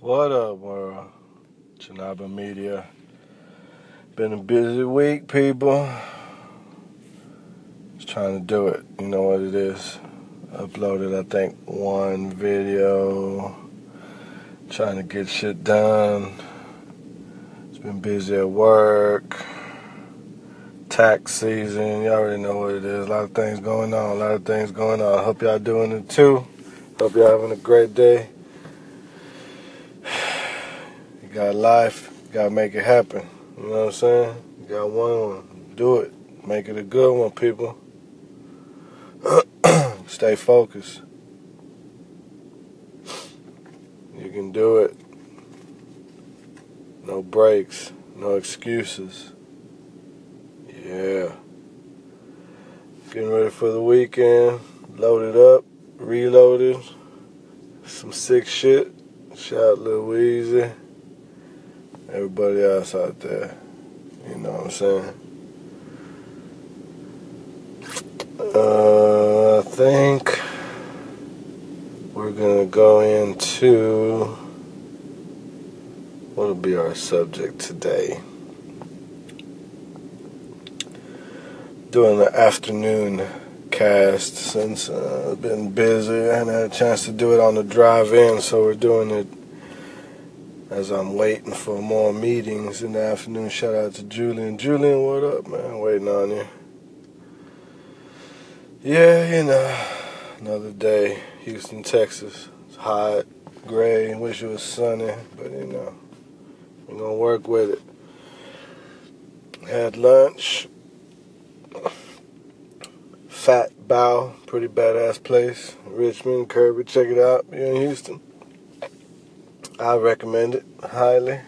What up, world? Janaba Media. Been a busy week, people. Just trying to do it. You know what it is. Uploaded, I think, one video. Trying to get shit done. It's been busy at work. Tax season. You all already know what it is. A lot of things going on. A lot of things going on. I hope y'all doing it too. Hope y'all having a great day. Got life. Gotta make it happen. You know what I'm saying? Got one. Do it. Make it a good one, people. Stay focused. You can do it. No breaks. No excuses. Yeah. Getting ready for the weekend. Loaded up. Reloaded. Some sick shit. Shout out Lil Weezy. Everybody else out there. You know what I'm saying? Uh, I think we're gonna go into what'll be our subject today. Doing the afternoon cast since uh, I've been busy. I hadn't had a chance to do it on the drive in, so we're doing it as I'm waiting for more meetings in the afternoon. Shout out to Julian. Julian, what up, man? Waiting on you. Yeah, you know, another day, Houston, Texas. It's hot, gray. Wish it was sunny, but you know, we're gonna work with it. Had lunch. Fat Bow, pretty badass place. Richmond, Kirby, check it out. You're in Houston. I recommend it highly.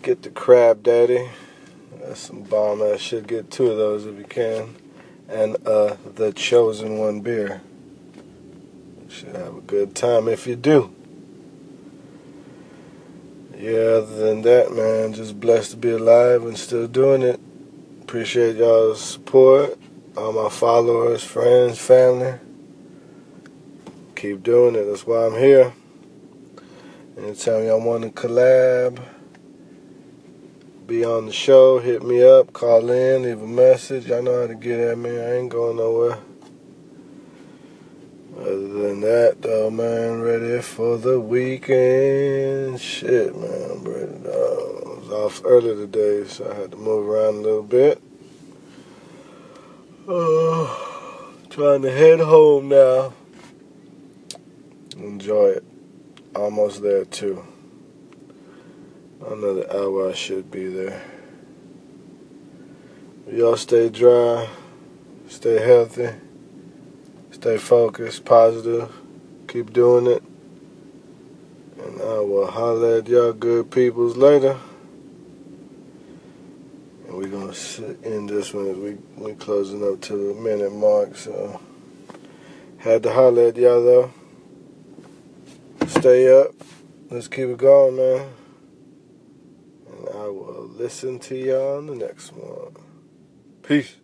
Get the Crab Daddy. That's some bomb ass shit. Get two of those if you can and uh, the chosen one beer. Should have a good time if you do. Yeah, other than that, man, just blessed to be alive and still doing it. Appreciate y'all's support, all my followers, friends, family. Keep doing it. That's why I'm here. Anytime y'all want to collab, be on the show, hit me up, call in, leave a message. Y'all know how to get at me. I ain't going nowhere. Other than that, though, man, ready for the weekend. Shit, man, I'm ready. I was off early today, so I had to move around a little bit. Uh, trying to head home now. Enjoy it. Almost there, too. Another hour I should be there. Y'all stay dry, stay healthy, stay focused, positive, keep doing it. And I will holler at y'all good peoples later. And we're gonna end this one as we we closing up to the minute mark. So had to holler at y'all though. Stay up. Let's keep it going, man. And I will listen to y'all on the next one. Peace.